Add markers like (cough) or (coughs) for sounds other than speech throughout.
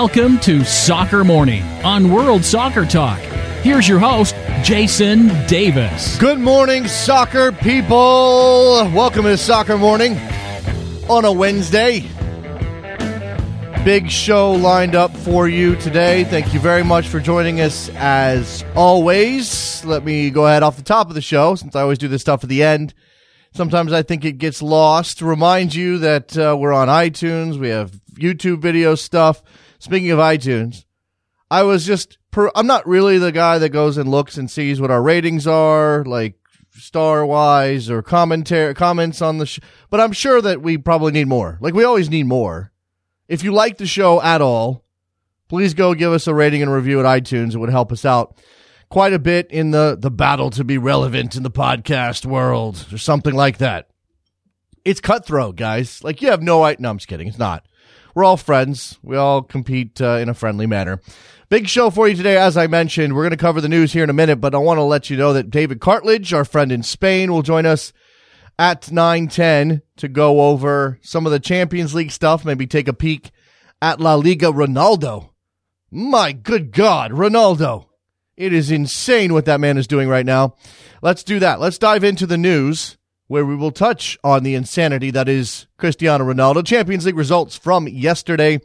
Welcome to Soccer Morning on World Soccer Talk. Here's your host, Jason Davis. Good morning, soccer people. Welcome to Soccer Morning on a Wednesday. Big show lined up for you today. Thank you very much for joining us as always. Let me go ahead off the top of the show since I always do this stuff at the end. Sometimes I think it gets lost. Remind you that uh, we're on iTunes. We have YouTube video stuff. Speaking of iTunes, I was just, per, I'm not really the guy that goes and looks and sees what our ratings are, like star wise or commentary, comments on the show, but I'm sure that we probably need more. Like we always need more. If you like the show at all, please go give us a rating and review at iTunes. It would help us out quite a bit in the, the battle to be relevant in the podcast world or something like that. It's cutthroat, guys. Like you have no idea. No, I'm just kidding. It's not. We're all friends. We all compete uh, in a friendly manner. Big show for you today, as I mentioned. We're going to cover the news here in a minute, but I want to let you know that David Cartlidge, our friend in Spain, will join us at 9:10 to go over some of the Champions League stuff, maybe take a peek at La Liga Ronaldo. My good God, Ronaldo. It is insane what that man is doing right now. Let's do that. Let's dive into the news where we will touch on the insanity that is Cristiano Ronaldo. Champions League results from yesterday.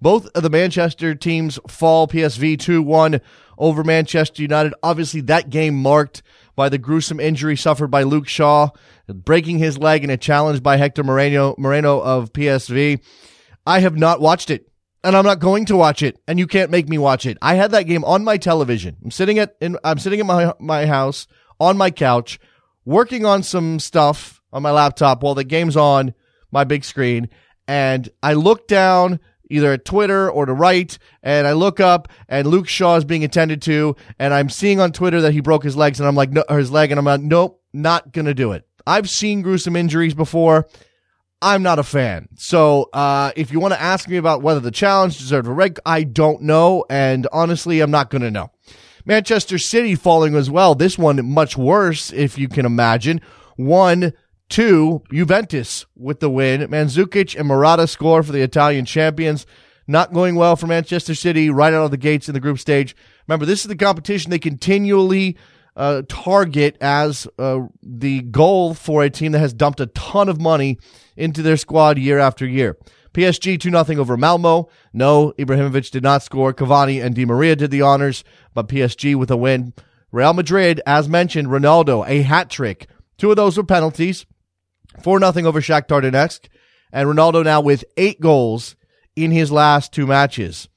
Both of the Manchester teams fall PSV 2 1 over Manchester United. Obviously, that game marked by the gruesome injury suffered by Luke Shaw, breaking his leg in a challenge by Hector Moreno, Moreno of PSV. I have not watched it, and I'm not going to watch it, and you can't make me watch it. I had that game on my television. I'm sitting at in, I'm sitting in my my house on my couch working on some stuff on my laptop while the game's on my big screen. And I look down either at Twitter or to right, and I look up, and Luke Shaw is being attended to, and I'm seeing on Twitter that he broke his legs, and I'm like, no, his leg, and I'm like, nope, not gonna do it. I've seen gruesome injuries before. I'm not a fan. So, uh, if you want to ask me about whether the challenge deserved a red, I don't know, and honestly, I'm not gonna know. Manchester City falling as well. This one much worse, if you can imagine. One, two, Juventus with the win. Mandzukic and Morata score for the Italian champions. Not going well for Manchester City right out of the gates in the group stage. Remember, this is the competition they continually uh, target as uh, the goal for a team that has dumped a ton of money into their squad year after year. PSG 2 0 over Malmo. No, Ibrahimovic did not score. Cavani and Di Maria did the honors, but PSG with a win. Real Madrid, as mentioned, Ronaldo, a hat trick. Two of those were penalties. 4 0 over Shakhtar Donetsk. And Ronaldo now with eight goals in his last two matches.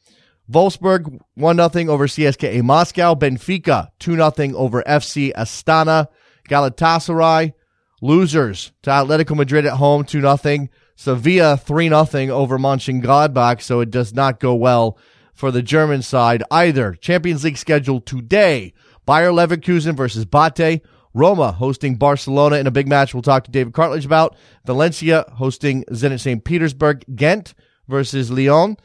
Wolfsburg 1 0 over CSKA Moscow. Benfica 2 0 over FC Astana. Galatasaray losers to Atletico Madrid at home 2 0. Sevilla 3 0 over Mönchengladbach, so it does not go well for the German side either. Champions League schedule today. Bayer Leverkusen versus Bate. Roma hosting Barcelona in a big match we'll talk to David Cartlidge about. Valencia hosting Zenit St. Petersburg. Ghent versus Lyon.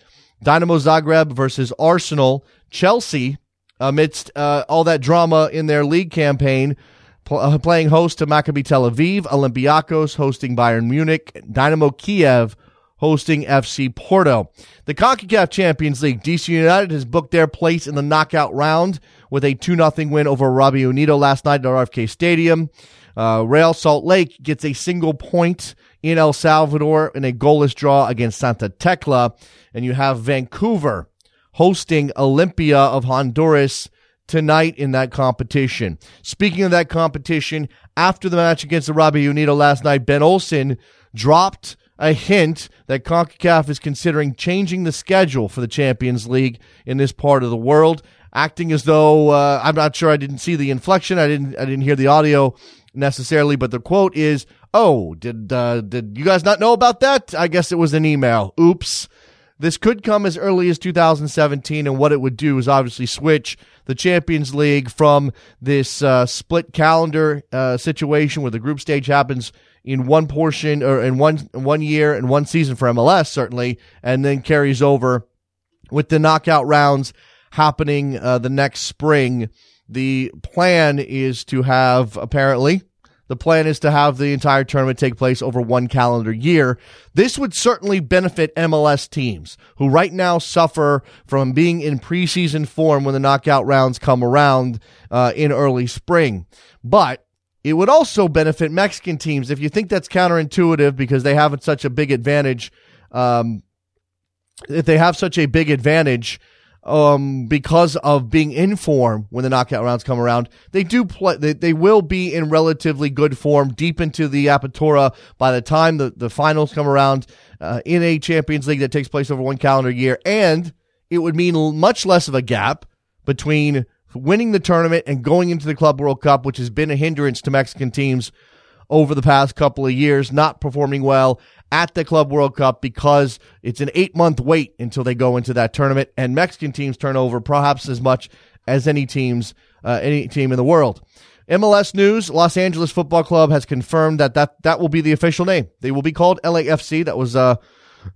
Dynamo Zagreb versus Arsenal. Chelsea, amidst uh, all that drama in their league campaign, pl- uh, playing host to Maccabi Tel Aviv. Olympiacos hosting Bayern Munich. Dynamo Kiev hosting FC Porto. The CONCACAF Champions League, DC United has booked their place in the knockout round with a 2 0 win over Árabe Unido last night at RFK Stadium. Uh, Real Salt Lake gets a single point in El Salvador in a goalless draw against Santa Tecla. And you have Vancouver hosting Olympia of Honduras tonight in that competition. Speaking of that competition, after the match against the Árabe Unido last night, Ben Olsen dropped a hint that CONCACAF is considering changing the schedule for the Champions League in this part of the world, acting as though uh, I'm not sure I didn't see the inflection, I didn't I didn't hear the audio necessarily, but the quote is, "Oh, did uh, did you guys not know about that? I guess it was an email. Oops." This could come as early as 2017, and what it would do is obviously switch the Champions League from this uh, split calendar uh, situation where the group stage happens in one portion or in one one year and one season for MLS certainly, and then carries over with the knockout rounds happening uh, the next spring. The plan is to have apparently The plan is to have the entire tournament take place over one calendar year. This would certainly benefit MLS teams who right now suffer from being in preseason form when the knockout rounds come around uh, in early spring. But it would also benefit Mexican teams if you think that's counterintuitive because they have such a big advantage. Um, if they have such a big advantage um, because of being in form when the knockout rounds come around. They do play, they, they will be in relatively good form deep into the Apertura by the time the, the finals come around uh, in a Champions League that takes place over one calendar year. And it would mean much less of a gap between winning the tournament and going into the Club World Cup, which has been a hindrance to Mexican teams over the past couple of years, not performing well at the Club World Cup because it's an eight month wait until they go into that tournament, and Mexican teams turn over perhaps as much as any teams, uh, any team in the world. MLS news: Los Angeles Football Club has confirmed that that that will be the official name. They will be called LAFC. That was uh,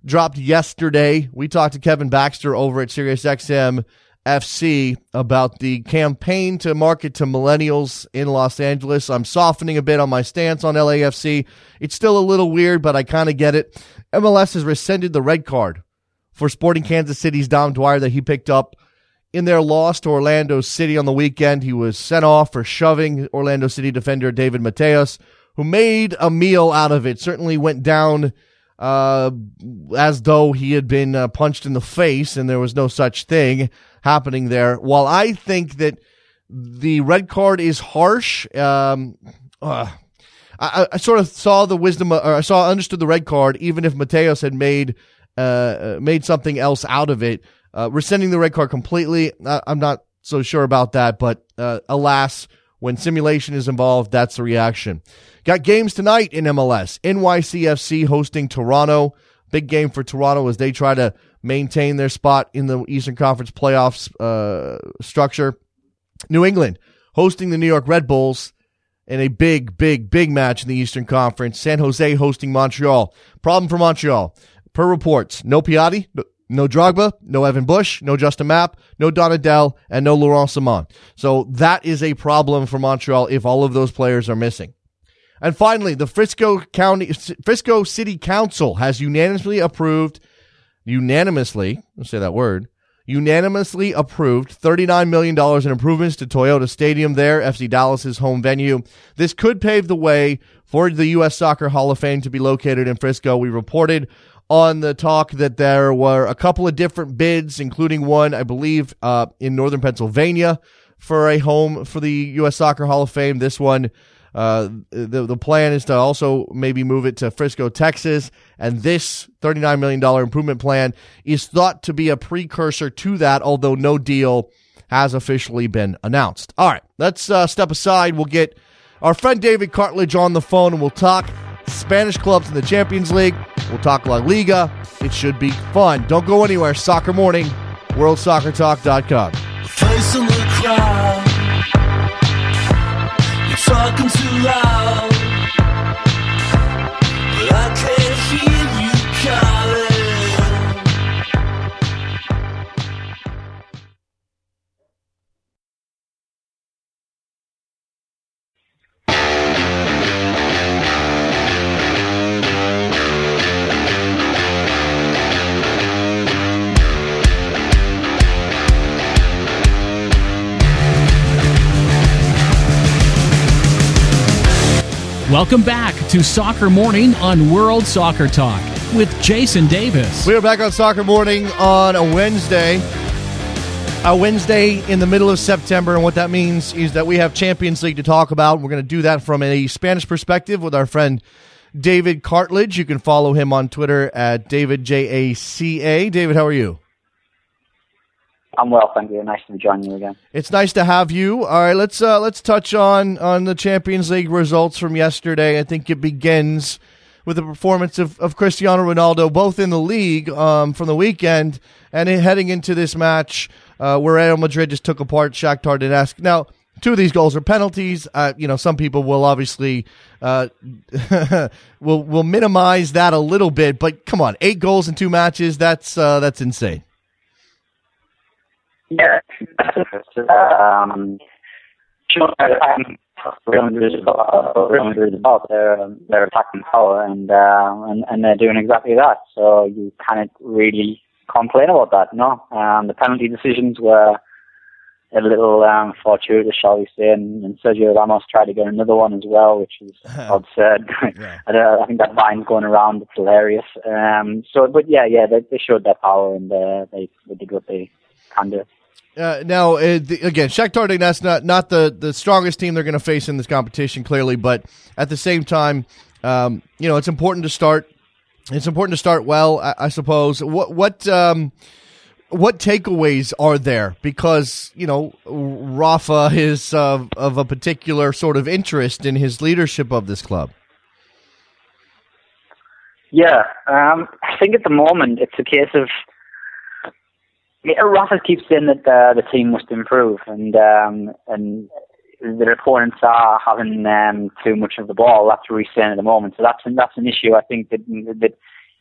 dropped yesterday. We talked to Kevin Baxter over at SiriusXM FC about the campaign to market to millennials in Los Angeles. I'm softening a bit on my stance on LAFC. It's still a little weird, but I kind of get it. MLS has rescinded the red card for Sporting Kansas City's Dom Dwyer that he picked up in their loss to Orlando City on the weekend. He was sent off for shoving Orlando City defender David Mateos, who made a meal out of it. Certainly went down uh, as though he had been uh, punched in the face and there was no such thing happening there. While I think that the red card is harsh, um, uh, I, I, sort of saw the wisdom, or I saw, understood the red card, even if Mateos had made, uh, uh, made something else out of it. Uh, rescinding the red card completely, I'm not so sure about that, but alas, when simulation is involved, that's the reaction. Got games tonight in MLS. NYCFC hosting Toronto. Big game for Toronto as they try to maintain their spot in the Eastern Conference playoffs uh, structure. New England hosting the New York Red Bulls in a big, big, big match in the Eastern Conference. San Jose hosting Montreal. Problem for Montreal. Per reports, no Piatti, no Drogba, no Evan Bush, no Justin Mapp, no Donadel, and no Laurent Ciman. So that is a problem for Montreal if all of those players are missing. And finally, the Frisco County, Frisco City Council has unanimously approved, unanimously, say that word, unanimously approved $39 million in improvements to Toyota Stadium there, FC Dallas's home venue. This could pave the way for the U.S. Soccer Hall of Fame to be located in Frisco. We reported on the talk that there were a couple of different bids, including one, I believe, uh, in northern Pennsylvania for a home for the U.S. Soccer Hall of Fame. This one, uh, the the plan is to also maybe move it to Frisco, Texas, and this thirty nine million dollar improvement plan is thought to be a precursor to that, although no deal has officially been announced. All right, let's uh, step aside. We'll get our friend David Cartlidge on the phone, and we'll talk Spanish clubs in the Champions League. We'll talk La Liga. It should be fun. Don't go anywhere. Soccer Morning, WorldSoccerTalk.com. Face in the crowd. Talking too loud. Welcome back to Soccer Morning on World Soccer Talk with Jason Davis. We are back on Soccer Morning on a Wednesday. A Wednesday in the middle of September, and what that means is that we have Champions League to talk about. We're going to do that from a Spanish perspective with our friend David Cartlidge. You can follow him on Twitter at David J A C A. David, how are you? I'm well, thank you. Nice to join you again. It's nice to have you. All right, let's uh, let's touch on on the Champions League results from yesterday. I think it begins with the performance of, of Cristiano Ronaldo, both in the league um, from the weekend and heading into this match uh, where Real Madrid just took apart Shakhtar Donetsk. Now, two of these goals are penalties. Uh, you know, some people will obviously uh, (laughs) will will minimize that a little bit, but come on, eight goals in two matches. That's uh, that's insane. Yeah, um. I'm Real Madrid is about, Real Madrid is about their their attacking power, and uh, and and they're doing exactly that. So you can't really complain about that. No, um, the penalty decisions were a little um, fortuitous, shall we say, and, and Sergio Ramos tried to get another one as well, which is absurd. yeah. I, I, think that vine's going around; it's hilarious. Um, so, but yeah, yeah, they, they showed their power and uh, they, they did what they can do. Uh, now, uh, the, again, Shakhtar Donetsk not not the, the strongest team they're going to face in this competition, clearly, but at the same time, um, you know, it's important to start. It's important to start well, I, I suppose. What what um, what takeaways are there? Because you know, Rafa is uh, of a particular sort of interest in his leadership of this club. Yeah, um, I think at the moment it's a case of Rafa keeps saying that uh, the team must improve, and um, and the opponents are having um, too much of the ball. That's what he's saying at the moment. So that's that's an issue. I think that that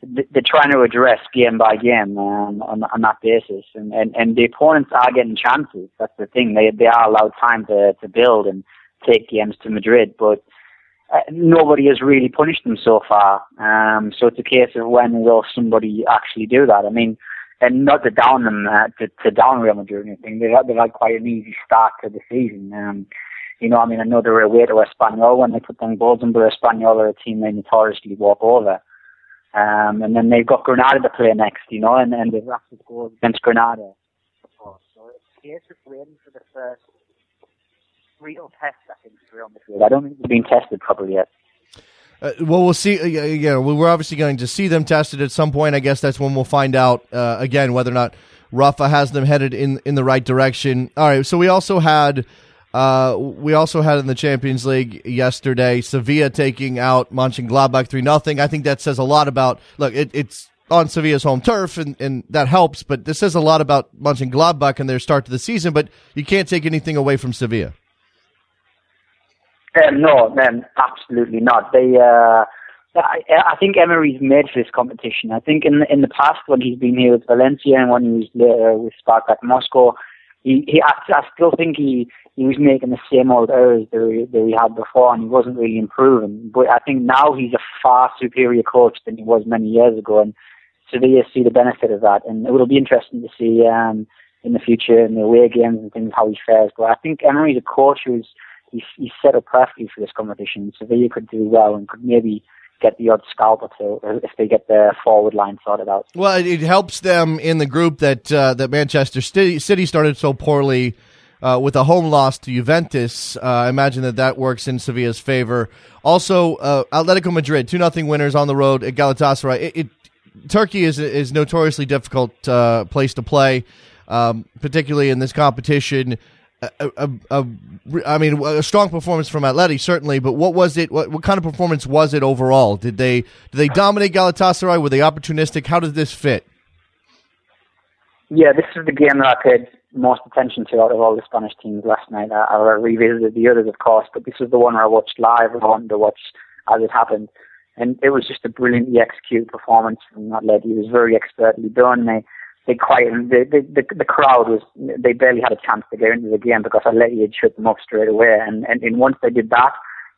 they're trying to address game by game um, on, on that basis, and, and and the opponents are getting chances. That's the thing. They they are allowed time to to build and take games to Madrid, but. Uh, nobody has really punished them so far. Um, so it's a case of when will somebody actually do that. I mean, and not to down them, uh, to, to down Real Madrid or anything. They've had, they've had quite an easy start to the season. Um, you know, I mean, I know they were away to Espanyol when they put goals in, but Espanyol are a team they notoriously walk over. Um, and then they've got Granada to play next, you know, and, and they've actually goals against Granada. So it's a case of waiting for the first real test, I think, for Real Madrid. I don't think they've been tested properly yet. Uh, well, we'll see. Uh, yeah, we're obviously going to see them tested at some point. I guess that's when we'll find out uh, again whether or not Rafa has them headed in in the right direction. All right. So we also had uh, we also had in the Champions League yesterday Sevilla taking out Mönchengladbach three nothing. I think that says a lot about. Look, it, it's on Sevilla's home turf, and, and that helps. But this says a lot about Mönchengladbach and their start to the season. But you can't take anything away from Sevilla. Um, no, um, absolutely not. They, uh, I, I think Emery's made for this competition. I think in in the past when he's been here with Valencia and when he was there with Spartak Moscow, he, he I, I still think he he was making the same old errors that he, that he had before, and he wasn't really improving. But I think now he's a far superior coach than he was many years ago, and they see the benefit of that. And it will be interesting to see um, in the future in the away games and things how he fares. But I think Emery's a coach who's he's set up perfectly for this competition. Sevilla could do well and could maybe get the odd scalp or two if they get their forward line sorted out. Well, it, helps them in the group that uh, that Manchester City, City started so poorly. Uh, with a home loss to Juventus, uh, I imagine that that works in Sevilla's favor. Also, uh, Atletico Madrid, two nothing winners on the road at Galatasaray. It, it, Turkey is is notoriously difficult uh, place to play, um, particularly in this competition a, a, a, I mean, a strong performance from Atleti certainly, but what was it? What, what kind of performance was it overall? Did they did they dominate Galatasaray? Were they opportunistic? How does this fit? Yeah, this is the game that I paid most attention to out of all the Spanish teams last night. I, I revisited the others, of course, but this was the one where I watched live and wanted to watch as it happened. And it was just a brilliantly executed performance from Atleti. It was very expertly done. They they quite the, the the the crowd was they barely had a chance to get into the game because Atleti had shut them off straight away, and, and and once they did that,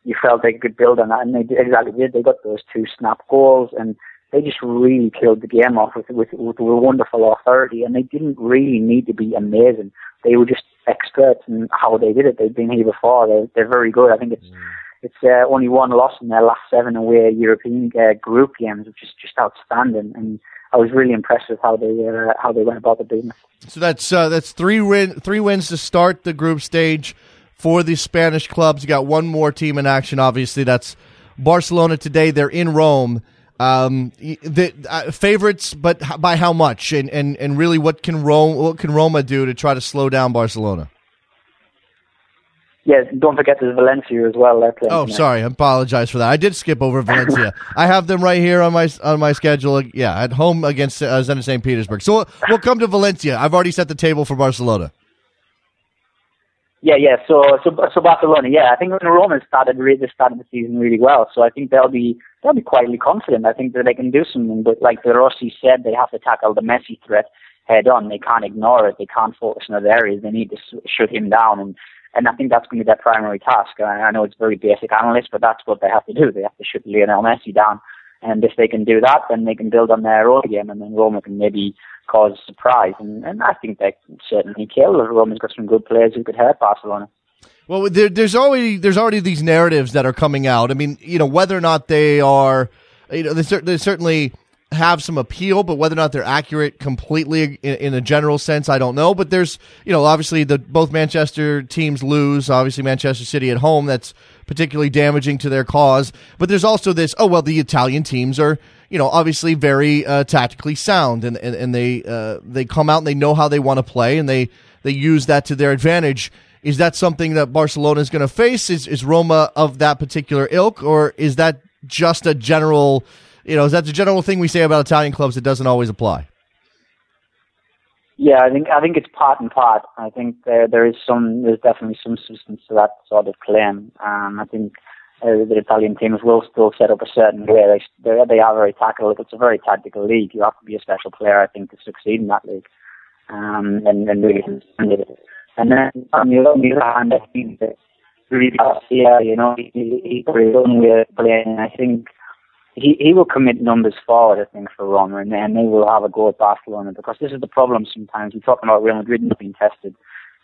you felt they could build on that, and they did, exactly did. They got those two snap goals, and they just really killed the game off with with with, wonderful authority, and they didn't really need to be amazing. They were just experts in how they did it. They've been here before. They're they're very good. I think it's. Mm. It's uh, only one loss in their last seven away European uh, group games, which is just outstanding. And I was really impressed with how they uh, how they went about the business. So that's uh, that's three win three wins to start the group stage for the Spanish clubs. You got one more team in action. Obviously, that's Barcelona today. They're in Rome. Um, the uh, favorites, but by how much? And, and and really, what can Rome what can Roma do to try to slow down Barcelona? Yeah, don't forget there's Valencia as well. oh, sorry, I apologize for that. I did skip over Valencia. I have them right here on my on my schedule. Yeah, at home against uh, Zenit St. Petersburg. So we'll come to Valencia. I've already set the table for Barcelona. Yeah, yeah. So, so, so Barcelona. Yeah, I think when the Romans started, really started the season really well. So I think they'll be they'll be quietly confident. I think that they can do something. But like De Rossi said, they have to tackle the Messi threat head on. They can't ignore it. They can't focus on other areas. They need to shut him down and And I think that's going to be their primary task. I know it's very basic analyst, but that's what they have to do. They have to shoot Lionel Messi down. And if they can do that, then they can build on their own game, and then Roma can maybe cause surprise. And, and I think they certainly kill. Roma's got some good players who could hurt Barcelona. Well, there, there's already there's already these narratives that are coming out. I mean, you know, whether or not they are, you know, they, they certainly have some appeal, but whether or not they're accurate completely in, in, a general sense, I don't know. But there's, you know, obviously the both Manchester teams lose. Obviously, Manchester City at home. That's particularly damaging to their cause. But there's also this. Oh well, the Italian teams are, you know, obviously very uh, tactically sound, and and, and they uh, they come out and they know how they want to play, and they they use that to their advantage. Is that something that Barcelona is going to face? Is is Roma of that particular ilk, or is that just a general, you know, is that the general thing we say about Italian clubs that doesn't always apply? Yeah, I think I think it's part and part. I think there there is some there's definitely some substance to that sort of claim. Um, I think uh, the Italian teams will still set up a certain way. They they, are very tactical. It's a very tactical league. You have to be a special player, I think, to succeed in that league. Um, and and really and then on the other hand, I think that Garcia, you know, he, he, own way of playing. I think he, he will commit numbers forward, I think, for Roma, and then they will have a go at Barcelona because this is the problem sometimes. We're talking about Real Madrid not being tested.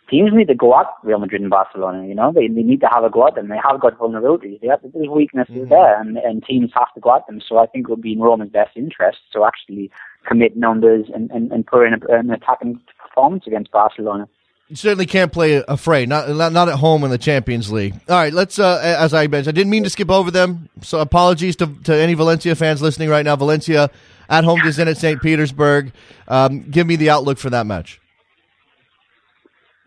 Teams need to go at Real Madrid and Barcelona, you know, they, they need to have a go at them. They have got vulnerabilities. They have, there's weaknesses mm-hmm. there, and, and teams have to go at them. So I think it would be in Roma's best interest to actually commit numbers and, and, and put in a, an attacking performance against Barcelona you certainly can't play afraid. Not, not not at home in the Champions League. All right, let's. Uh, as I mentioned, I didn't mean to skip over them. So apologies to to any Valencia fans listening right now. Valencia at home to Zenit St. Petersburg. Um, give me the outlook for that match.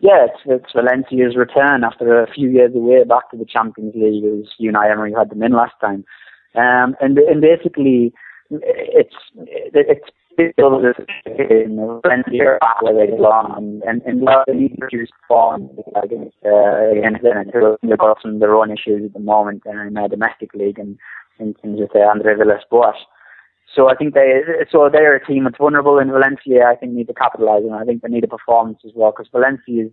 Yeah, it's, it's Valencia's return after a few years away back to the Champions League. As Unai Emery had them in last time, um, and and basically it's it's still in plenty of where they belong and and, and love the produced form against uh, against them until they've got of their own issues at the moment in a domestic league and in terms of uh, Andre Villas-Boas. So I think they so they're a team that's vulnerable in Valencia. I think need to capitalise on. I think they need a performance as well because Valencia's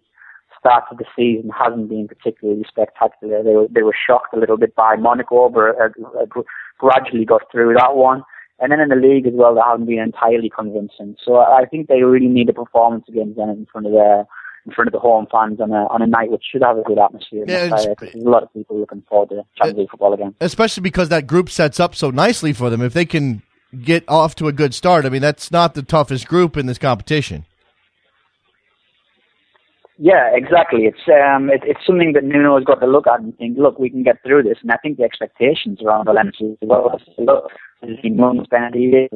start of the season hasn't been particularly spectacular. They were they were shocked a little bit by Monaco, but uh, gradually got through that one. And then in the league as well, they haven't been entirely convincing. So I think they really need a performance against them in front of their in front of the home fans on a on a night which should have a good atmosphere. Yeah, there's a lot of people looking forward to Champions eh, League football again. Especially because that group sets up so nicely for them. If they can get off to a good start, I mean that's not the toughest group in this competition. Yeah, exactly. It's um, it, it's something that Nuno has got to look at and think, look, we can get through this. And I think the expectations around Valencia as well. Look, months penalty,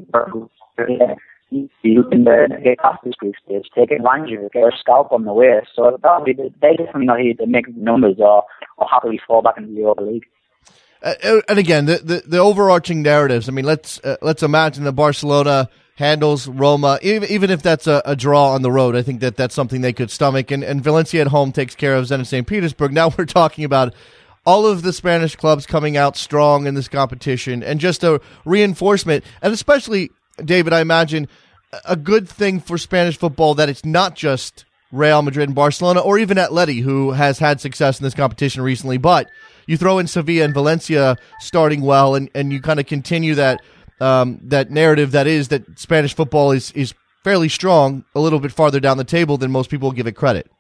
you can get past this group stage, take advantage of it, get a scalp on the way. So that'll be they definitely not here to make numbers or, or happily fall back into the Europa League. Uh, uh, and again, the, the, the overarching narratives. I mean, let's uh, let's imagine that Barcelona handles Roma, even, even if that's a, a, draw on the road. I think that that's something they could stomach. And, and Valencia at home takes care of Zenit St. Petersburg. Now (laughs) we're talking about all of the Spanish clubs coming out strong in this competition and just a reinforcement. And especially, David, I imagine a good thing for Spanish football that it's not just Real Madrid and Barcelona or even Atleti, who has had success in this competition recently, but you throw in Sevilla and Valencia starting well, and, and you kind of continue that um, that narrative that is that Spanish football is is fairly strong a little bit farther down the table than most people give it credit.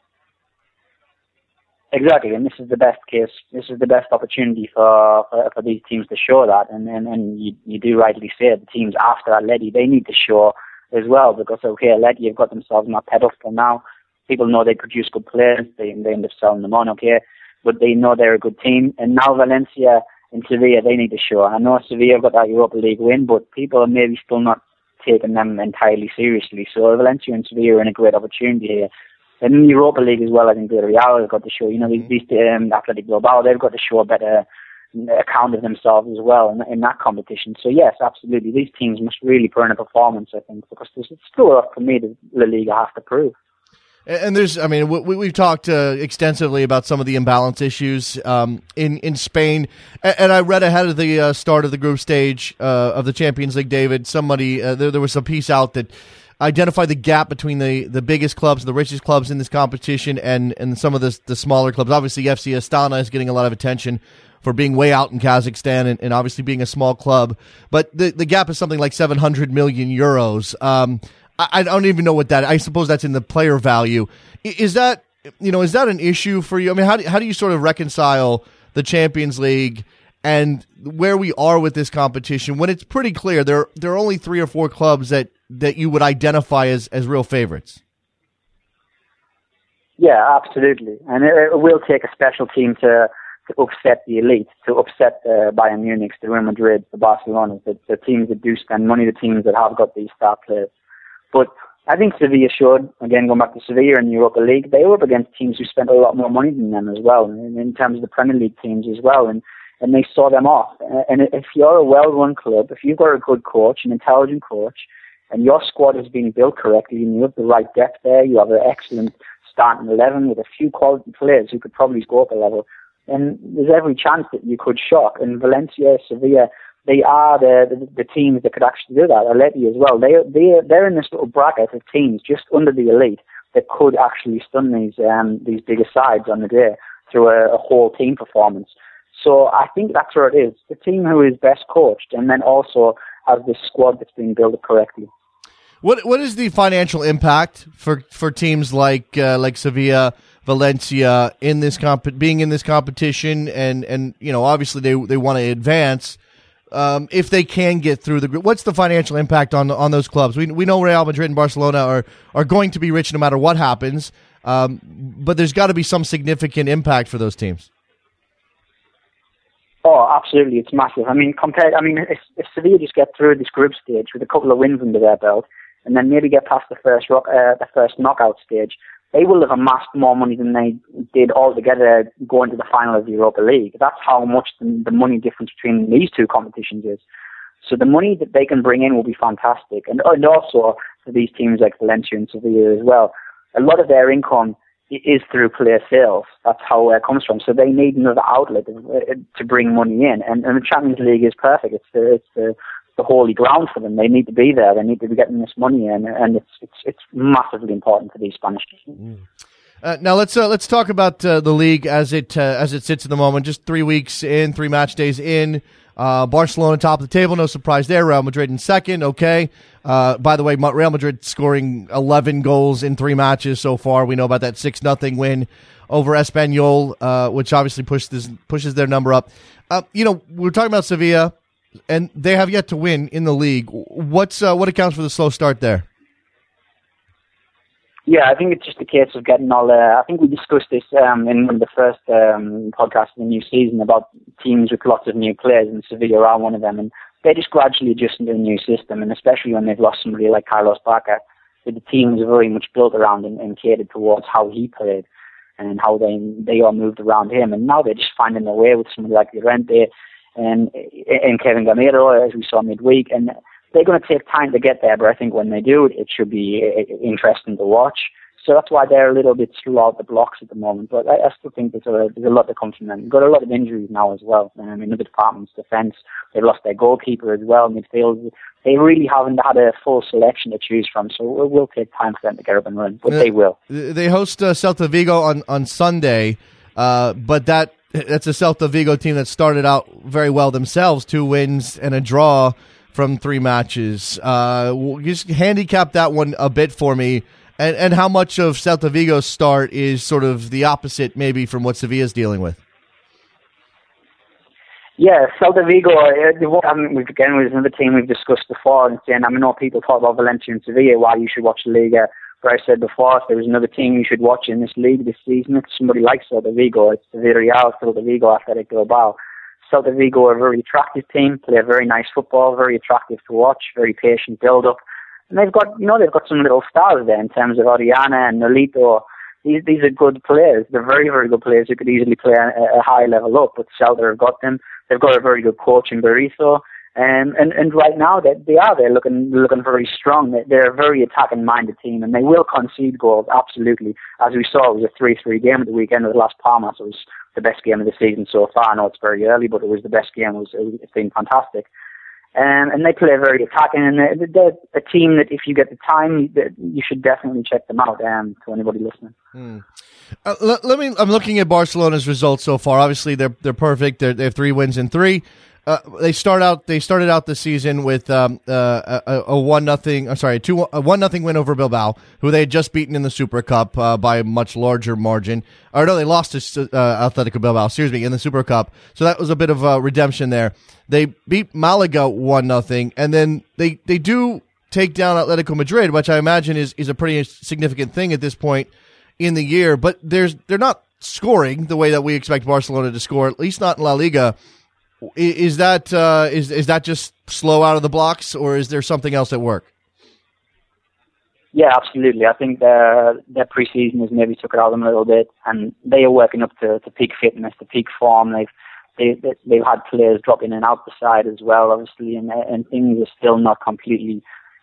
Exactly, and this is the best case. This is the best opportunity for for, for these teams to show that. And and, and you, you do rightly say the teams after Atleti they need to show as well because okay, Atleti have got themselves on that pedestal now. People know they produce good players. They they end up selling them on. Okay, but they know they're a good team. And now Valencia and Sevilla they need to show. I know Sevilla got that Europa League win, but people are maybe still not taking them entirely seriously. So Valencia and Sevilla are in a great opportunity here and in the Europa League as well, I think Real have got to show, you know, these, these um, Athletic Bilbao, they've got to show a better account of themselves as well in, in that competition. So yes, absolutely, these teams must really put in a performance, I think, because there's still enough for me that La Liga have to prove. And there's, I mean, we, have talked uh, extensively about some of the imbalance issues um, in in Spain, and, I read ahead of the uh, start of the group stage uh, of the Champions League. David, somebody uh, there, there was a piece out that identify the gap between the, the biggest clubs, the richest clubs in this competition, and, and some of the, the smaller clubs. Obviously, FC Astana is getting a lot of attention for being way out in Kazakhstan and, and obviously being a small club. But the, the gap is something like 700 million euros. Um, I, don't even know what that. I suppose that's in the player value. Is that you know is that an issue for you? I mean, how do, how do you sort of reconcile the Champions League? and where we are with this competition when it's pretty clear there there are only three or four clubs that that you would identify as as real favorites. Yeah, absolutely, and it, it will take a special team to to upset the elite, to upset the Bayern Munich, the Real Madrid, the Barcelona, the, the teams that do spend money, the teams that have got these star players. But I think Sevilla should, again, going back to Sevilla in Europa League, they were up against teams who spent a lot more money than them as well, in, terms of the Premier League teams as well, and, and they saw them off. And if you're a well-run club, if you've got a good coach, an intelligent coach, and your squad has been built correctly, and you have the right depth there, you have an excellent starting 11 with a few quality players who could probably go up a level, and there's every chance that you could shock. And Valencia, Sevilla, they are the, the, the teams that could actually do that. Atleti as well. They they they're in this little bracket of teams just under the elite that could actually stun these um, these bigger sides on the day through a, a whole team performance. So I think that's where it is. The team who is best coached, and then also has this squad that's been built correctly. What what is the financial impact for for teams like uh, like Sevilla? Valencia in this comp- being in this competition, and and you know obviously they they want to advance. Um, if they can get through the group, what's the financial impact on on those clubs? We we know Real Madrid and Barcelona are are going to be rich no matter what happens, um, but there's got to be some significant impact for those teams. Oh, absolutely, it's massive. I mean, compared, I mean, if, if Sevilla just get through this group stage with a couple of wins under their belt, and then maybe get past the first rock, uh, the first knockout stage, they will have amassed more money than they did altogether going to the final of the Europa League. That's how much the, the money difference between these two competitions is. So the money that they can bring in will be fantastic. And, and also for these teams like Valencia and Sevilla as well, a lot of their income is through player sales. That's how it comes from. So they need another outlet uh, to bring money in. And, and the Champions League is perfect. It's the, it's the the holy ground for them. They need to be there. They need to be getting this money in, and it's it's it's massively important for these Spanish teams. Mm. Uh, now let's uh, let's talk about uh, the league as it uh, as it sits at the moment. Just three weeks in, three match days in. Uh, Barcelona top of the table, no surprise there. Real Madrid in second, okay. Uh, by the way, Real Madrid scoring 11 goals in three matches so far. We know about that six nothing win over Espanyol, which obviously pushes pushes their number up. you know, we're talking about Sevilla and they have yet to win in the league. What's uh, what accounts for the slow start there? Yeah, I think it's just a case of getting all. Uh, I think we discussed this um, in one of the first um, podcasts in the new season about teams with lots of new players, and Sevilla are one of them. And they're just gradually adjusting to the new system, and especially when they've lost somebody like Carlos Parker, Bacca, the team was very much built around and, and catered towards how he played and how they they all moved around him. And now they're just finding their way with somebody like Llorente and and Kevin Gameiro, as we saw midweek, and they're going to take time to get there. But I think when they do, it should be uh, interesting to watch. So that's why they're a little bit slow out the blocks at the moment. But I, I still think there's a, there's a lot to come from them. Got a lot of injuries now as well. Um, in the departments, defence, they've lost their goalkeeper as well. Midfield, they really haven't had a full selection to choose from. So it will take time for them to get up and run, but uh, they will. They host uh, Celta Vigo on on Sunday, uh, but that that's a Celta Vigo team that started out very well themselves, two wins and a draw from three matches. Uh, just handicap that one a bit for me, and and how much of Celta Vigo's start is sort of the opposite, maybe from what Sevilla's dealing with. Yeah, Celta Vigo. Uh, mean, again, was another team we've discussed before, and saying I know people talk about Valencia and Sevilla, why you should watch the Liga where I said before, if there was another team you should watch in this league this season, it's somebody like Celta Vigo. It's the Villarreal Celta Vigo Athletic Bilbao. Celta Vigo are a very attractive team, play very nice football, very attractive to watch, very patient build up. And they've got, you know, they've got some little stars there in terms of Orellana and Nolito. These, these are good players. They're very, very good players who could easily play a, a high level up, but Celta have got them. They've got a very good coach in Berizzo. Um, and and right now they they are they're looking looking very strong. They're a very attacking minded team, and they will concede goals absolutely. As we saw, it was a three three game at the weekend with Las Palmas. It was the best game of the season so far. I know it's very early, but it was the best game. It was it's been fantastic. Um, and they play very attacking, and they're, they're a team that if you get the time, you should definitely check them out. Um, to anybody listening. Mm. Uh, let, let, me. I'm looking at Barcelona's results so far. Obviously, they're they're perfect. They're, they have three wins in three. Uh, they start out. They started out the season with um, uh, a, a, one nothing. I'm sorry, two a one nothing win over Bilbao, who they had just beaten in the Super Cup uh, by a much larger margin. Or no, they lost to uh, Bilbao. Excuse me, in the Super Cup. So that was a bit of a redemption there. They beat Malaga one nothing, and then they they do take down Atletico Madrid, which I imagine is is a pretty significant thing at this point in the year. But there's they're not scoring the way that we expect Barcelona to score, at least not in La Liga. Is that uh, is is that just slow out of the blocks, or is there something else at work? Yeah, absolutely. I think their their preseason has maybe took it out of them a little bit, and they are working up to, to peak fitness, to peak form. They've they, they've had players drop in and out the side as well, obviously, and and things are still not completely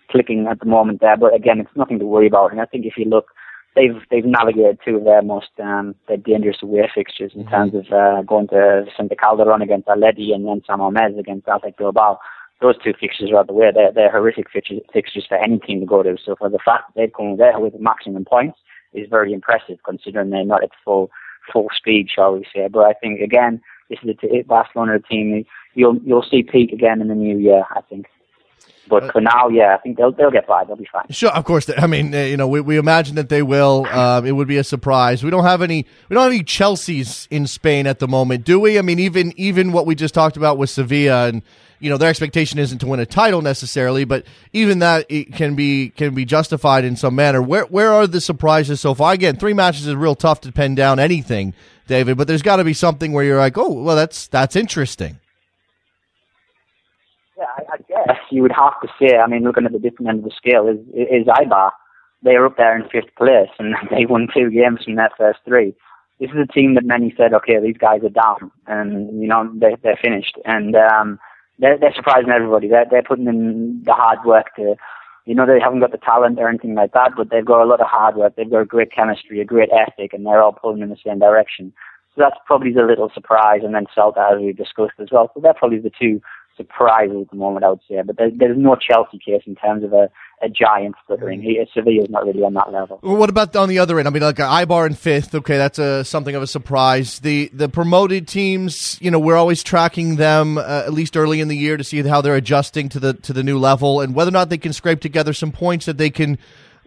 clicking at the moment there. But again, it's nothing to worry about. And I think if you look they've they've navigated two of their most um, their dangerous away fixtures in mm-hmm. terms of uh, going to Vicente Calderon against Atleti and then San Mamés against Athletic Bilbao. Those two fixtures are out the way. They're, they're horrific fixtures, fixtures for any team to go to. So for the fact that they've come there with maximum points is very impressive considering they're not at full full speed, shall we say. But I think again, this is a t- Barcelona team. You'll you'll see peak again in the new year. I think. But uh, for now, yeah, I think they'll they'll get by. They'll be fine. Sure, of course. I mean, uh, you know, we, we imagine that they will. (coughs) Um, it would be a surprise. We don't have any. We don't have any Chelsea's in Spain at the moment, do we? I mean, even even what we just talked about with Sevilla, and you know, their expectation isn't to win a title necessarily, but even that it can be can be justified in some manner. Where where are the surprises so far? Again, three matches is real tough to pin down anything, David. But there's got to be something where you're like, oh, well, that's that's interesting. Yeah, I, I guess you would have to say. I mean, looking at the different end of the scale, is is Eibar. They're up there in fifth place, and (laughs) they won two games from their first three. This is a team that many said, okay, these guys are down, and you know they they're finished, and um, they're they're surprising everybody. They're they're putting in the hard work to. You know, they haven't got the talent or anything like that, but they've got a lot of hard work. They've got a great chemistry, a great ethic, and they're all pulling in the same direction. So that's probably the little surprise. And then Celta, as we discussed as well. So they're probably the two surprises at the moment, I would say. But there's, there's no Chelsea case in terms of a, a giant fluttering. He, Sevilla's not really on that level. Well, what about on the other end? I mean, like Eibar in fifth. Okay, that's a something of a surprise. The the promoted teams, you know, we're always tracking them uh, at least early in the year to see how they're adjusting to the to the new level and whether or not they can scrape together some points that they can.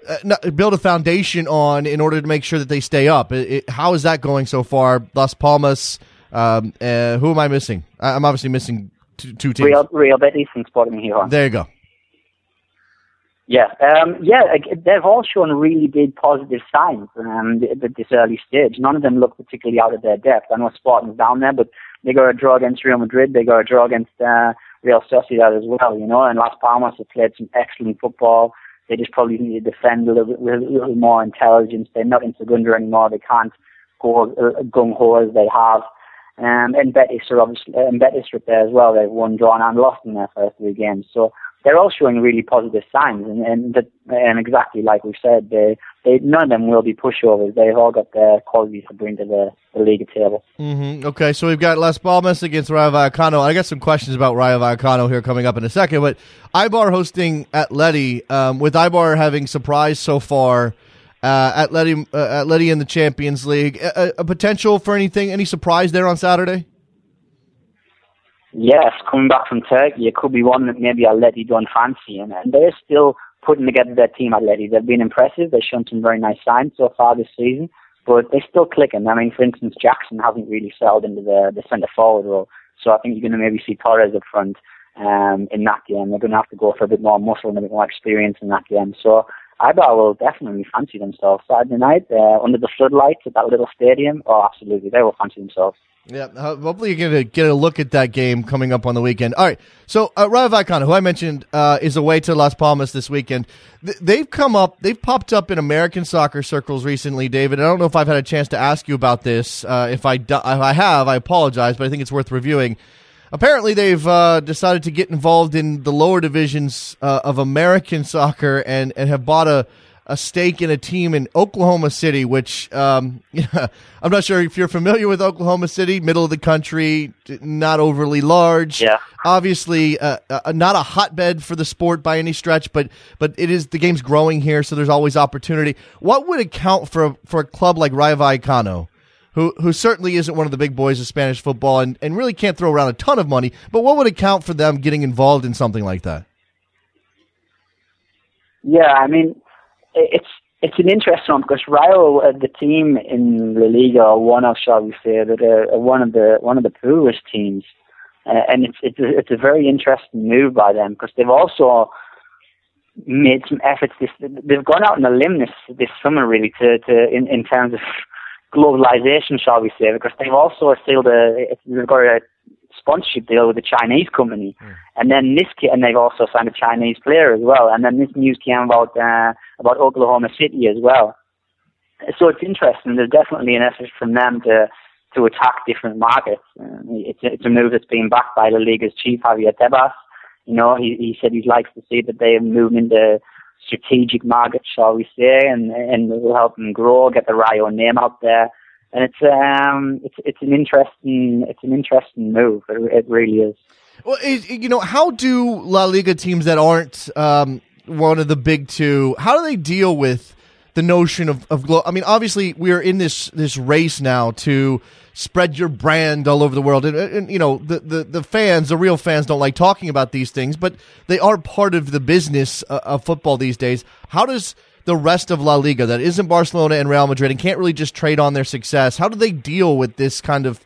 Uh, build a foundation on in order to make sure that they stay up. It, it, how is that going so far? Las Palmas. Um, uh, who am I missing? I'm obviously missing two, two teams. Real, Real Betis and Sporting Gijón. There you go. Yeah, um, yeah, they've all shown really big positive signs um, at this early stage. None of them look particularly out of their depth. I know Sporting's down there, but they got a draw against Real Madrid. They got a draw against uh, Real Sociedad as well, you know. And Las Palmas have played some excellent football. They just probably need to defend a little bit with a little more intelligence. They're not in Segunda anymore. They can't go uh, gung ho as they have. Um, and Betis are obviously, and Betis are there as well. They've won, drawn, and lost in their first three games. So they're all showing really positive signs, and and, that, and exactly like we've said, they, they none of them will be pushovers. They've all got their qualities to bring to the, the league table. Mm-hmm. Okay, so we've got Las Palmas against Rayo Vallecano. I got some questions about Rayo Vallecano here coming up in a second, but Eibar hosting Atleti, um, with Eibar having surprised so far uh, Atleti, uh, Atleti in the Champions League. A, a, potential for anything, any surprise there on Saturday? Yes, coming back from Turkey, it could be one that maybe Atleti don't fancy, and, and they're still putting together their team. Atleti, they've been impressive. They've shown some very nice signs so far this season, but they're still clicking. I mean, for instance, Jackson hasn't really settled into the the centre forward role, so I think you're going to maybe see Torres up front um, in that game. They're going to have to go for a bit more muscle and a bit more experience in that game. So Eibar will definitely fancy themselves Saturday night uh, under the floodlights at that little stadium. Oh, absolutely, they will fancy themselves. Yeah, hopefully you're going to get a look at that game coming up on the weekend. All right, so uh, Rayo who I mentioned, uh, is away to Las Palmas this weekend. Th- they've come up, they've popped up in American soccer circles recently, David. I don't know if I've had a chance to ask you about this. Uh, if I do- if I have, I apologize, but I think it's worth reviewing apparently they've uh, decided to get involved in the lower divisions uh, of American soccer and, and have bought a a stake in a team in Oklahoma City, which um, yeah, (laughs) I'm not sure if you're familiar with Oklahoma City, middle of the country, not overly large. Yeah. Obviously, uh, uh, not a hotbed for the sport by any stretch, but but it is the game's growing here, so there's always opportunity. What would account for for a club like Rayo Vallecano? Who, who certainly isn't one of the big boys of Spanish football and, and really can't throw around a ton of money, but what would account for them getting involved in something like that? Yeah, I mean, it's it's an interesting one because Rayo, uh, the team in La Liga, one of, shall we say, that are one of the one of the poorest teams, uh, and it's it's a, it's a very interesting move by them because they've also made some efforts. This they've gone out on a limb this this summer really to to in, in terms of globalization, shall we say, because they've also sealed a they've got a sponsorship deal with a Chinese company, mm. and then this and they've also signed a Chinese player as well. And then this news came about uh, about Oklahoma City as well. So it's interesting. There's definitely an effort from them to to attack different markets. Uh, it's it's a move that's been backed by the Liga's chief Javier Tebas. You know, he he said he likes to see that they move into strategic market, shall we say, and and will help them grow, get the Rayo name out there and it's um it's it's an interesting it's an interesting move. It, it really is. Well, you know, how do La Liga teams that aren't um, one of the big two? How do they deal with the notion of of? Glo- I mean, obviously, we're in this this race now to spread your brand all over the world, and, and you know, the, the the fans, the real fans, don't like talking about these things, but they are part of the business uh, of football these days. How does the rest of La Liga that isn't Barcelona and Real Madrid and can't really just trade on their success? How do they deal with this kind of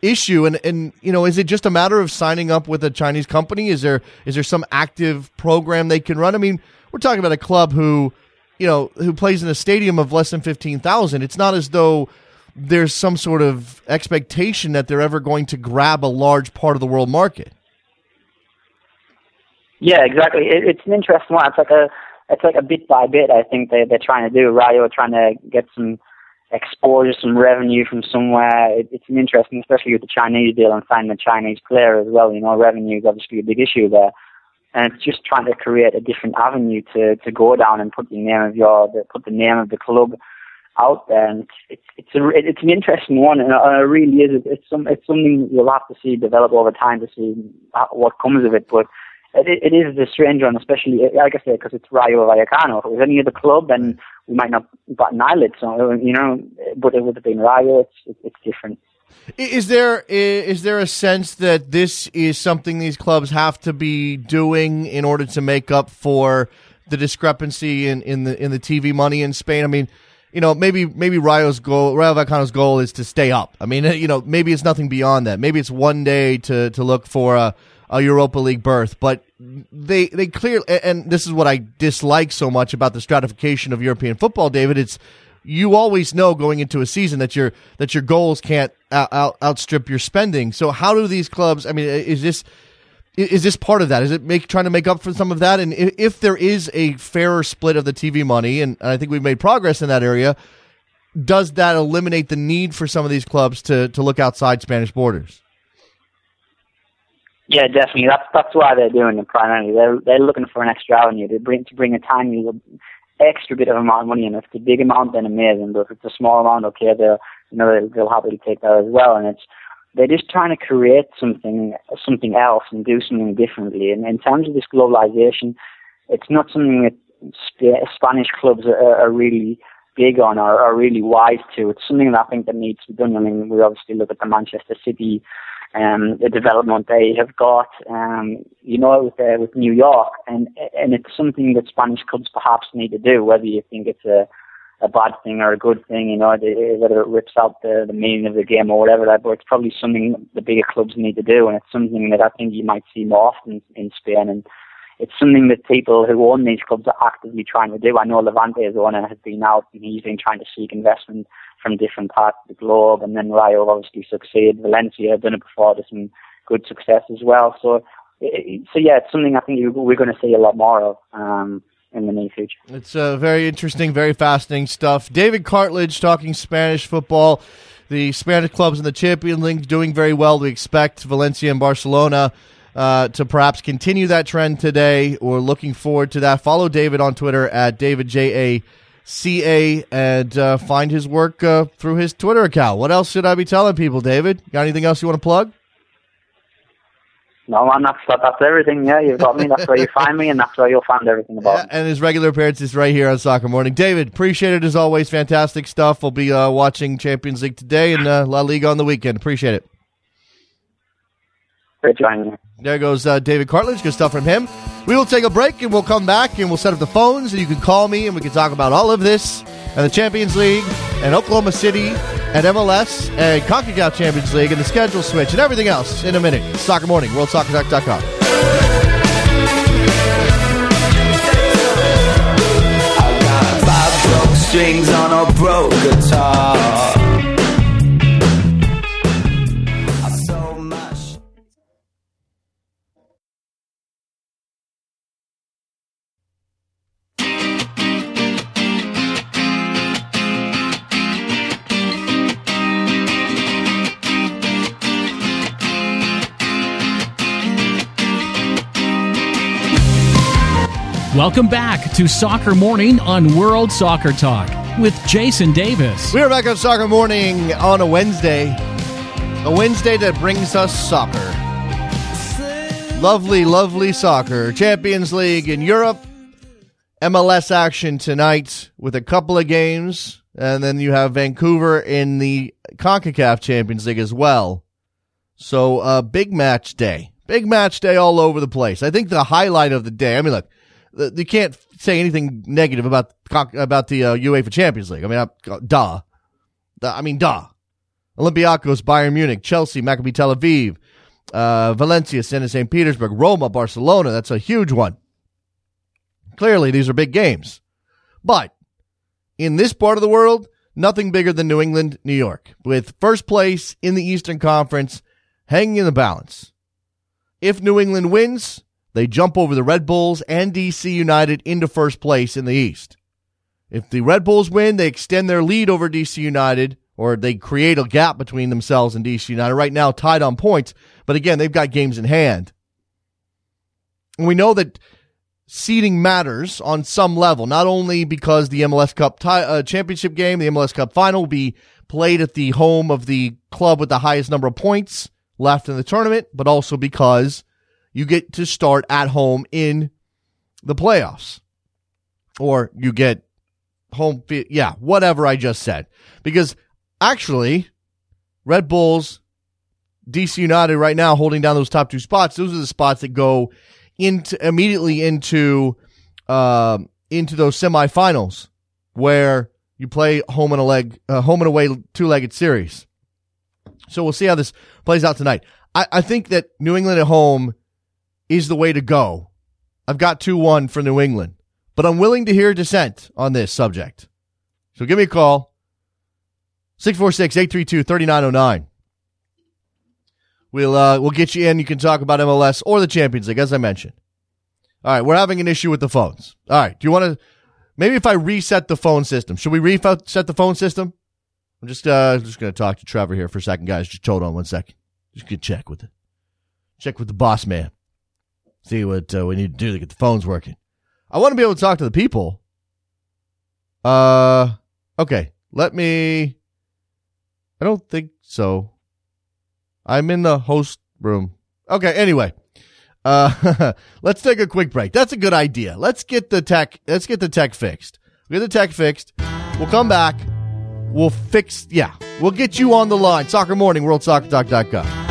issue? And and you know, is it just a matter of signing up with a Chinese company? Is there is there some active program they can run? I mean, we're talking about a club who, you know, who plays in a stadium of less than fifteen thousand. It's not as though there's some sort of expectation that they're ever going to grab a large part of the world market. Yeah, exactly. It, it's an interesting one. It's like a it's like a bit by bit. I think they they're trying to do. Rayo are trying to get some exposure, some revenue from somewhere. It, it's an interesting, especially with the Chinese deal and signing a Chinese player as well. You know, revenue is obviously a big issue there, and it's just trying to create a different avenue to to go down and put the name of your put the name of the club out there. And it's it's a it's an interesting one, and it really is. It's some it's something you'll have to see develop over time to see what comes of it, but it, it is a strange one, especially like I say, because it's Rayo Vallecano. If it was any other club, then we might not bat an eyelid. So you know, but it would have been Rayo. It's it's different. Is there is there a sense that this is something these clubs have to be doing in order to make up for the discrepancy in, in the in the TV money in Spain? I mean, you know, maybe maybe Rayo's goal, Rayo Vallecano's goal is to stay up. I mean, (laughs) you know, maybe it's nothing beyond that. Maybe it's one day to to look for a a Europa League berth, but they they clearly and this is what I dislike so much about the stratification of European football, David. It's you always know going into a season that your that your goals can't out, out, outstrip your spending. So how do these clubs? I mean, is this is this part of that? Is it make trying to make up for some of that? And if, if there is a fairer split of the TV money, and I think we've made progress in that area, does that eliminate the need for some of these clubs to to look outside Spanish borders? Yeah, definitely. That's that's why they're doing it primarily. They're they're looking for an extra avenue to bring to bring a tiny extra bit of amount of money in. If it's a big amount, then amazing. But if it's a small amount, okay, they'll you know they'll, they'll happily take that as well. And it's they're just trying to create something something else and do something differently. And in terms of this globalization, it's not something that Sp- Spanish clubs are, are really big on or are really wise to. It's something that I think that needs to be done. I mean, we obviously look at the Manchester City um, the development they have got, um, you know, with, uh, with New York, and and it's something that Spanish clubs perhaps need to do, whether you think it's a a bad thing or a good thing, you know, whether it rips out the, the meaning of the game or whatever that, but it's probably something the bigger clubs need to do, and it's something that I think you might see more often in Spain, and it's something that people who own these clubs are actively trying to do. I know Levante Levante's owner has been out and he's been trying to seek investment from different parts of the globe, and then Rayo obviously succeeded. Valencia have done it before, there's some good success as well. So, so yeah, it's something I think we're going to see a lot more of. Um, in the near future. It's uh, very interesting, very fascinating stuff. David Cartlidge talking Spanish football. The Spanish clubs in the Champions League doing very well. We expect Valencia and Barcelona uh, to perhaps continue that trend today. We're looking forward to that. Follow David on Twitter at David J A CA and uh, find his work uh, through his Twitter account. What else should I be telling people, David? Got anything else you want to plug? No, man, that's that's everything. Yeah, you've got me. That's where you find me, and that's where you'll find everything about. Yeah, and his regular appearances right here on Soccer Morning. David, appreciate it as always. Fantastic stuff. We'll be uh, watching Champions League today and uh, La Liga on the weekend. Appreciate it. Great joining me. There goes uh, David Cartlidge. Good stuff from him. We will take a break and we'll come back and we'll set up the phones and you can call me and we can talk about all of this and the Champions League and Oklahoma City and MLS and CONCACAF Champions League and the schedule switch and everything else in a minute. Soccer Morning, WorldSoccerTalk.com. Strings on a broke guitar. Welcome back to Soccer Morning on World Soccer Talk with Jason Davis. We are back on Soccer Morning on a Wednesday. A Wednesday that brings us soccer. Lovely, lovely soccer. Champions League in Europe. MLS action tonight with a couple of games. And then you have Vancouver in the CONCACAF Champions League as well. So, uh, big match day. Big match day all over the place. I think the highlight of the day, I mean, look, you can't say anything negative about about the uh, UEFA Champions League. I mean, uh, duh. Duh, I mean, duh. Olympiacos, Bayern Munich, Chelsea, Maccabi Tel Aviv, uh, Valencia, St. Petersburg, Roma, Barcelona. That's a huge one. Clearly, these are big games. But in this part of the world, nothing bigger than New England, New York, with first place in the Eastern Conference hanging in the balance. If New England wins, they jump over the Red Bulls and DC United into first place in the East. If the Red Bulls win, they extend their lead over DC United, or they create a gap between themselves and DC United. Right now, tied on points, but again, they've got games in hand. And we know that seeding matters on some level, not only because the MLS Cup tie, uh, championship game, the MLS Cup final will be played at the home of the club with the highest number of points left in the tournament, but also because you get to start at home in the playoffs. Or you get home, yeah, whatever I just said. Because actually, Red Bulls, DC United right now holding down those top two spots, those are the spots that go into immediately into um, into those semifinals where you play home and a leg, uh, home and away two legged series. So we'll see how this plays out tonight. I, I think that New England at home is the way to go. I've got 2 1 for New England, but I'm willing to hear dissent on this subject. So give me a call 646 832 3909. We'll, uh, we'll get you in. You can talk about MLS or the Champions League, as I mentioned. All right, we're having an issue with the phones. All right, do you want to maybe if I reset the phone system? Should we reset the phone system? I'm just uh just gonna talk to Trevor here for a second, guys. Just hold on one second. Just gonna check with it. Check with the boss man. See what uh, we need to do to get the phones working. I want to be able to talk to the people. Uh, okay. Let me. I don't think so. I'm in the host room. Okay. Anyway, uh, (laughs) let's take a quick break. That's a good idea. Let's get the tech. Let's get the tech fixed. We'll get the tech fixed. We'll come back. We'll fix. Yeah, we'll get you on the line. Soccer Morning, WorldSoccerTalk.com.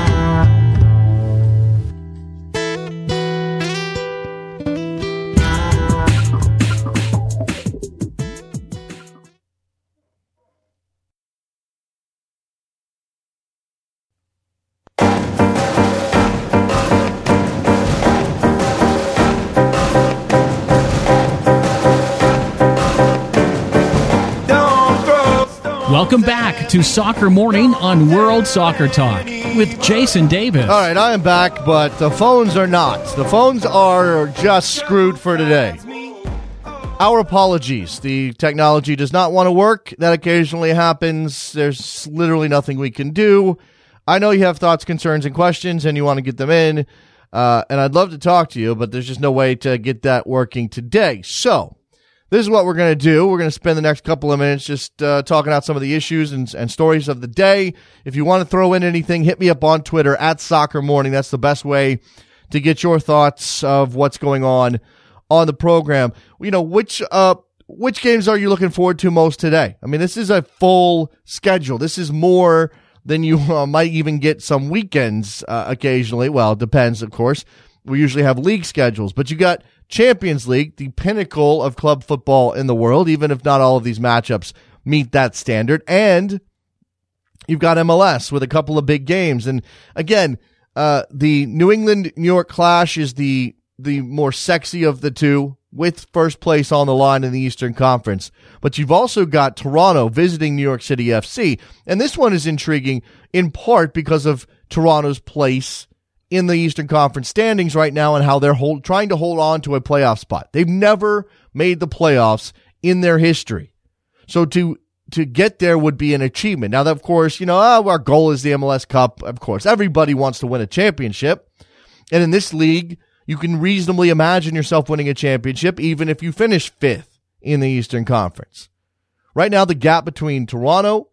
to Soccer Morning on World Soccer Talk with Jason Davis. All right, I am back, but the phones are not. The phones are just screwed for today. Our apologies. The technology does not want to work. That occasionally happens. There's literally nothing we can do. I know you have thoughts, concerns, and questions, and you want to get them in. Uh, and I'd love to talk to you, but there's just no way to get that working today. So this is what we're going to do. We're going to spend the next couple of minutes just uh, talking out some of the issues and, and stories of the day. If you want to throw in anything, hit me up on Twitter at Soccer Morning. That's the best way to get your thoughts of what's going on on the program. You know, which uh, which games are you looking forward to most today? I mean, this is a full schedule. This is more than you uh, might even get some weekends uh, occasionally. Well, it depends, of course. We usually have league schedules, but you got Champions League, the pinnacle of club football in the world, even if not all of these matchups meet that standard. And you've got MLS with a couple of big games. And again, uh, the New England New York clash is the the more sexy of the two with first place on the line in the Eastern Conference. But you've also got Toronto visiting New York City FC. And this one is intriguing in part because of Toronto's place in the Eastern Conference standings right now and how they're hold, trying to hold on to a playoff spot. They've never made the playoffs in their history. So to to get there would be an achievement. Now, of course, you know, oh, our goal is the MLS Cup. Of course, everybody wants to win a championship. And in this league, you can reasonably imagine yourself winning a championship, even if you finish fifth in the Eastern Conference. Right now, the gap between Toronto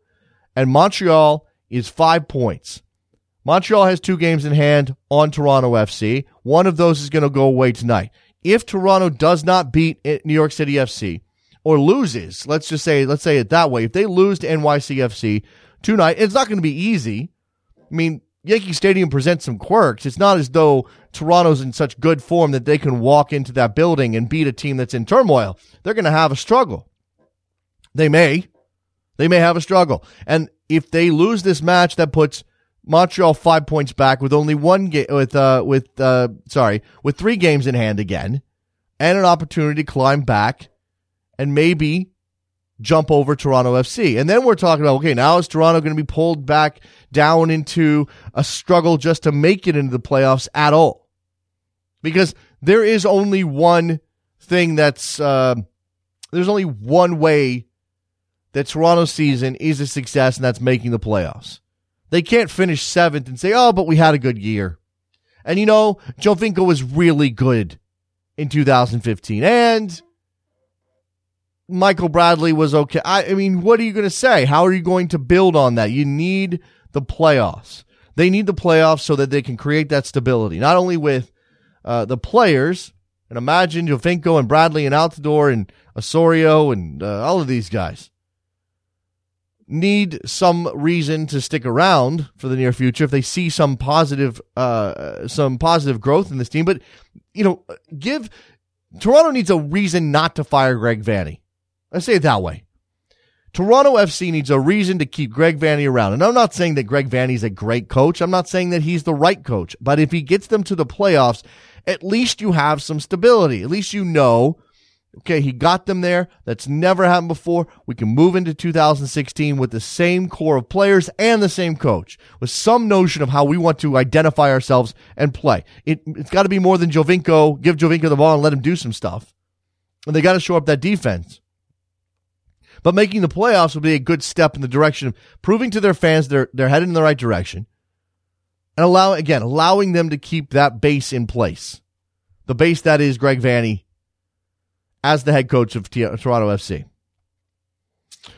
and Montreal is five points. Montreal has two games in hand on Toronto FC. One of those is going to go away tonight. If Toronto does not beat New York City FC or loses, let's just say, let's say it that way. If they lose to NYCFC tonight, it's not going to be easy. I mean, Yankee Stadium presents some quirks. It's not as though Toronto's in such good form that they can walk into that building and beat a team that's in turmoil. They're going to have a struggle. They may. They may have a struggle. And if they lose this match, that puts Montreal five points back with only one game with uh with uh sorry with three games in hand again, and an opportunity to climb back, and maybe jump over Toronto FC. And then we're talking about okay, now is Toronto going to be pulled back down into a struggle just to make it into the playoffs at all? Because there is only one thing that's uh, there's only one way that Toronto's season is a success, and that's making the playoffs. They can't finish seventh and say, oh, but we had a good year. And you know, Joe Giovinco was really good in 2015. And Michael Bradley was okay. I, I mean, what are you going to say? How are you going to build on that? You need the playoffs. They need the playoffs so that they can create that stability, not only with uh, the players, and imagine Giovinco and Bradley and Altidore and Osorio and uh, all of these guys need some reason to stick around for the near future if they see some positive uh, some positive growth in this team. But you know, give Toronto needs a reason not to fire Greg Vanney. I say it that way. Toronto FC needs a reason to keep Greg Vanney around. And I'm not saying that Greg Vanney's a great coach. I'm not saying that he's the right coach. But if he gets them to the playoffs, at least you have some stability. At least you know Okay, he got them there. That's never happened before. We can move into 2016 with the same core of players and the same coach, with some notion of how we want to identify ourselves and play. It, has got to be more than Giovinco. Give Giovinco the ball and let him do some stuff. And they got to show up that defense. But making the playoffs would be a good step in the direction of proving to their fans they're they're headed in the right direction, and allow again allowing them to keep that base in place, the base that is Greg Vanney as the head coach of Toronto FC.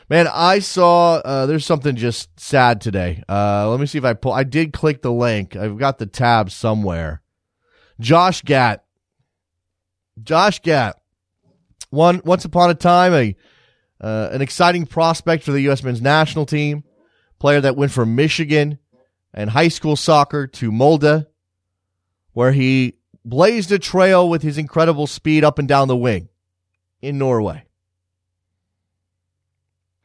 Man, I saw uh, there's something just sad today. Uh, let me see if I pull. I did click the link. I've got the tab somewhere. Josh Gatt. Josh Gatt. One once upon a time a uh, an exciting prospect for the U.S. men's national team, player that went from Michigan and high school soccer to Molde, where he blazed a trail with his incredible speed up and down the wing in Norway.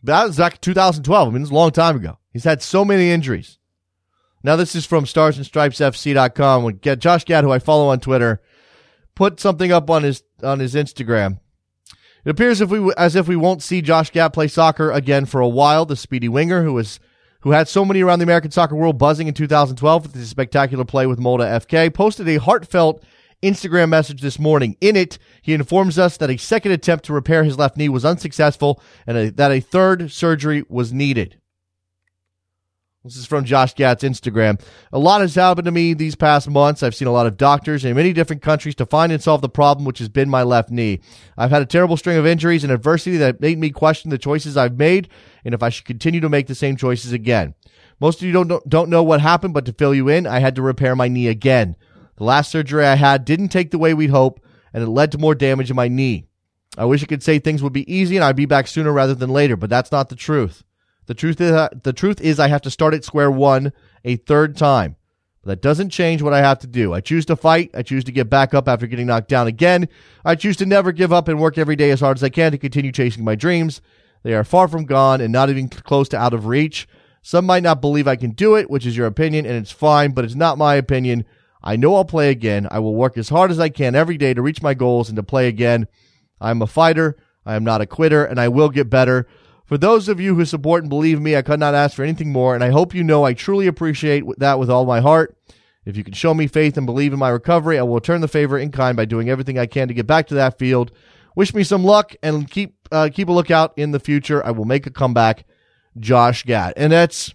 That was back 2012. I mean, it's a long time ago. He's had so many injuries. Now, this is from starsandstripesfc.com. Get Josh Gatt, who I follow on Twitter, put something up on his on his Instagram. It appears if we as if we won't see Josh Gatt play soccer again for a while. The speedy winger who was who had so many around the American soccer world buzzing in 2012 with his spectacular play with Molde FK, posted a heartfelt Instagram message this morning. In it, he informs us that a second attempt to repair his left knee was unsuccessful and a, that a third surgery was needed. This is from Josh Gatt's Instagram. A lot has happened to me these past months. I've seen a lot of doctors in many different countries to find and solve the problem, which has been my left knee. I've had a terrible string of injuries and adversity that made me question the choices I've made and if I should continue to make the same choices again. Most of you don't, don't know what happened, but to fill you in, I had to repair my knee again. The last surgery I had didn't take the way we'd hope, and it led to more damage in my knee. I wish I could say things would be easy and I'd be back sooner rather than later, but that's not the truth. The truth is, uh, the truth is, I have to start at square one a third time. But that doesn't change what I have to do. I choose to fight. I choose to get back up after getting knocked down again. I choose to never give up and work every day as hard as I can to continue chasing my dreams. They are far from gone and not even close to out of reach. Some might not believe I can do it, which is your opinion, and it's fine, but it's not my opinion. I know I'll play again. I will work as hard as I can every day to reach my goals and to play again. I'm a fighter. I am not a quitter, and I will get better. For those of you who support and believe me, I could not ask for anything more, and I hope you know I truly appreciate that with all my heart. If you can show me faith and believe in my recovery, I will return the favor in kind by doing everything I can to get back to that field. Wish me some luck and keep uh, keep a lookout in the future. I will make a comeback, Josh Gatt, and that's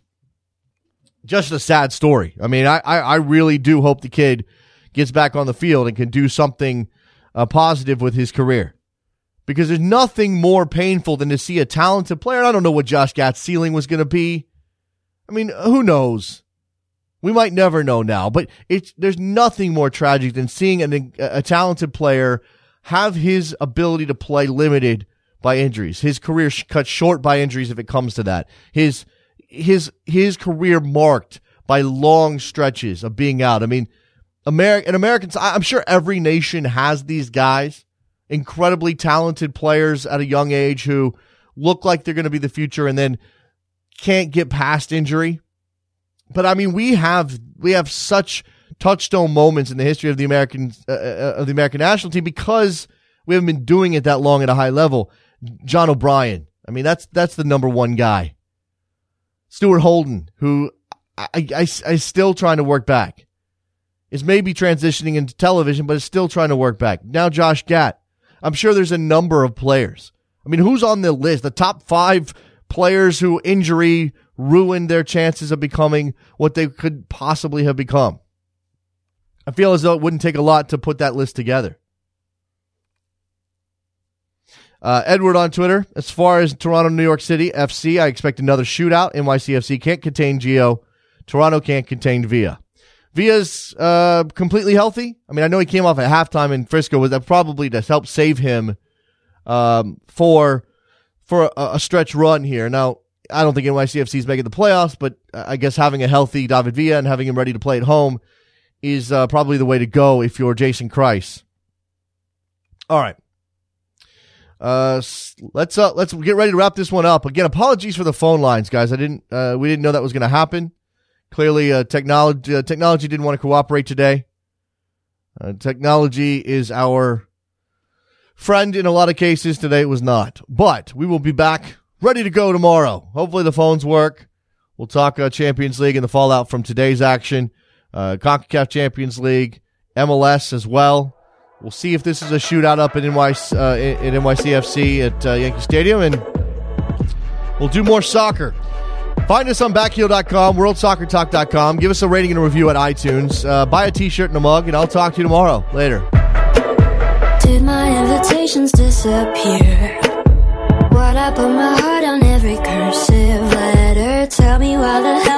just a sad story. I mean, I I, I really do hope the kid gets back on the field and can do something uh, positive with his career because there's nothing more painful than to see a talented player. And I don't know what Josh Gatt's ceiling was going to be. I mean, who knows? We might never know now, but it's there's nothing more tragic than seeing an, a talented player have his ability to play limited by injuries, his career cut short by injuries if it comes to that. His his his career marked by long stretches of being out. I mean, American and Americans. I'm sure every nation has these guys incredibly talented players at a young age who look like they're going to be the future and then can't get past injury. But I mean, we have we have such touchstone moments in the history of the American uh, uh, of the American national team because we haven't been doing it that long at a high level. John O'Brien, I mean, that's that's the number one guy. Stuart Holden, who I, I, I, still trying to work back, is maybe transitioning into television, but is still trying to work back. Now Josh Gatt. I'm sure there's a number of players. I mean, who's on the list? The top five players who injury ruined their chances of becoming what they could possibly have become. I feel as though it wouldn't take a lot to put that list together. Uh, Edward on Twitter. As far as Toronto, New York City FC, I expect another shootout. NYCFC can't contain Gio. Toronto can't contain Villa. Villa's uh, completely healthy. I mean, I know he came off at halftime in Frisco. Was that probably to help save him um, for for a, a, stretch run here? Now, I don't think NYCFC is making the playoffs, but I guess having a healthy David Villa and having him ready to play at home is uh, probably the way to go if you're Jason Kreis. All right. Uh, let's uh, let's get ready to wrap this one up. Again, apologies for the phone lines, guys. I didn't uh, we didn't know that was going to happen. Clearly, uh, technology uh, technology didn't want to cooperate today. Uh, technology is our friend in a lot of cases. Today it was not, but we will be back ready to go tomorrow. Hopefully the phones work. We'll talk uh, Champions League and the fallout from today's action, uh, CONCACAF Champions League, MLS as well. We'll see if this is a shootout up in, NY, uh, in NYCFC at uh, Yankee Stadium, and we'll do more soccer. Find us on backheel.com, worldsoccertalk.com. Give us a rating and a review at iTunes. Uh, buy a t shirt and a mug, and I'll talk to you tomorrow. Later. Did my invitations disappear? What I put my heart on every cursive letter? Tell me why the hell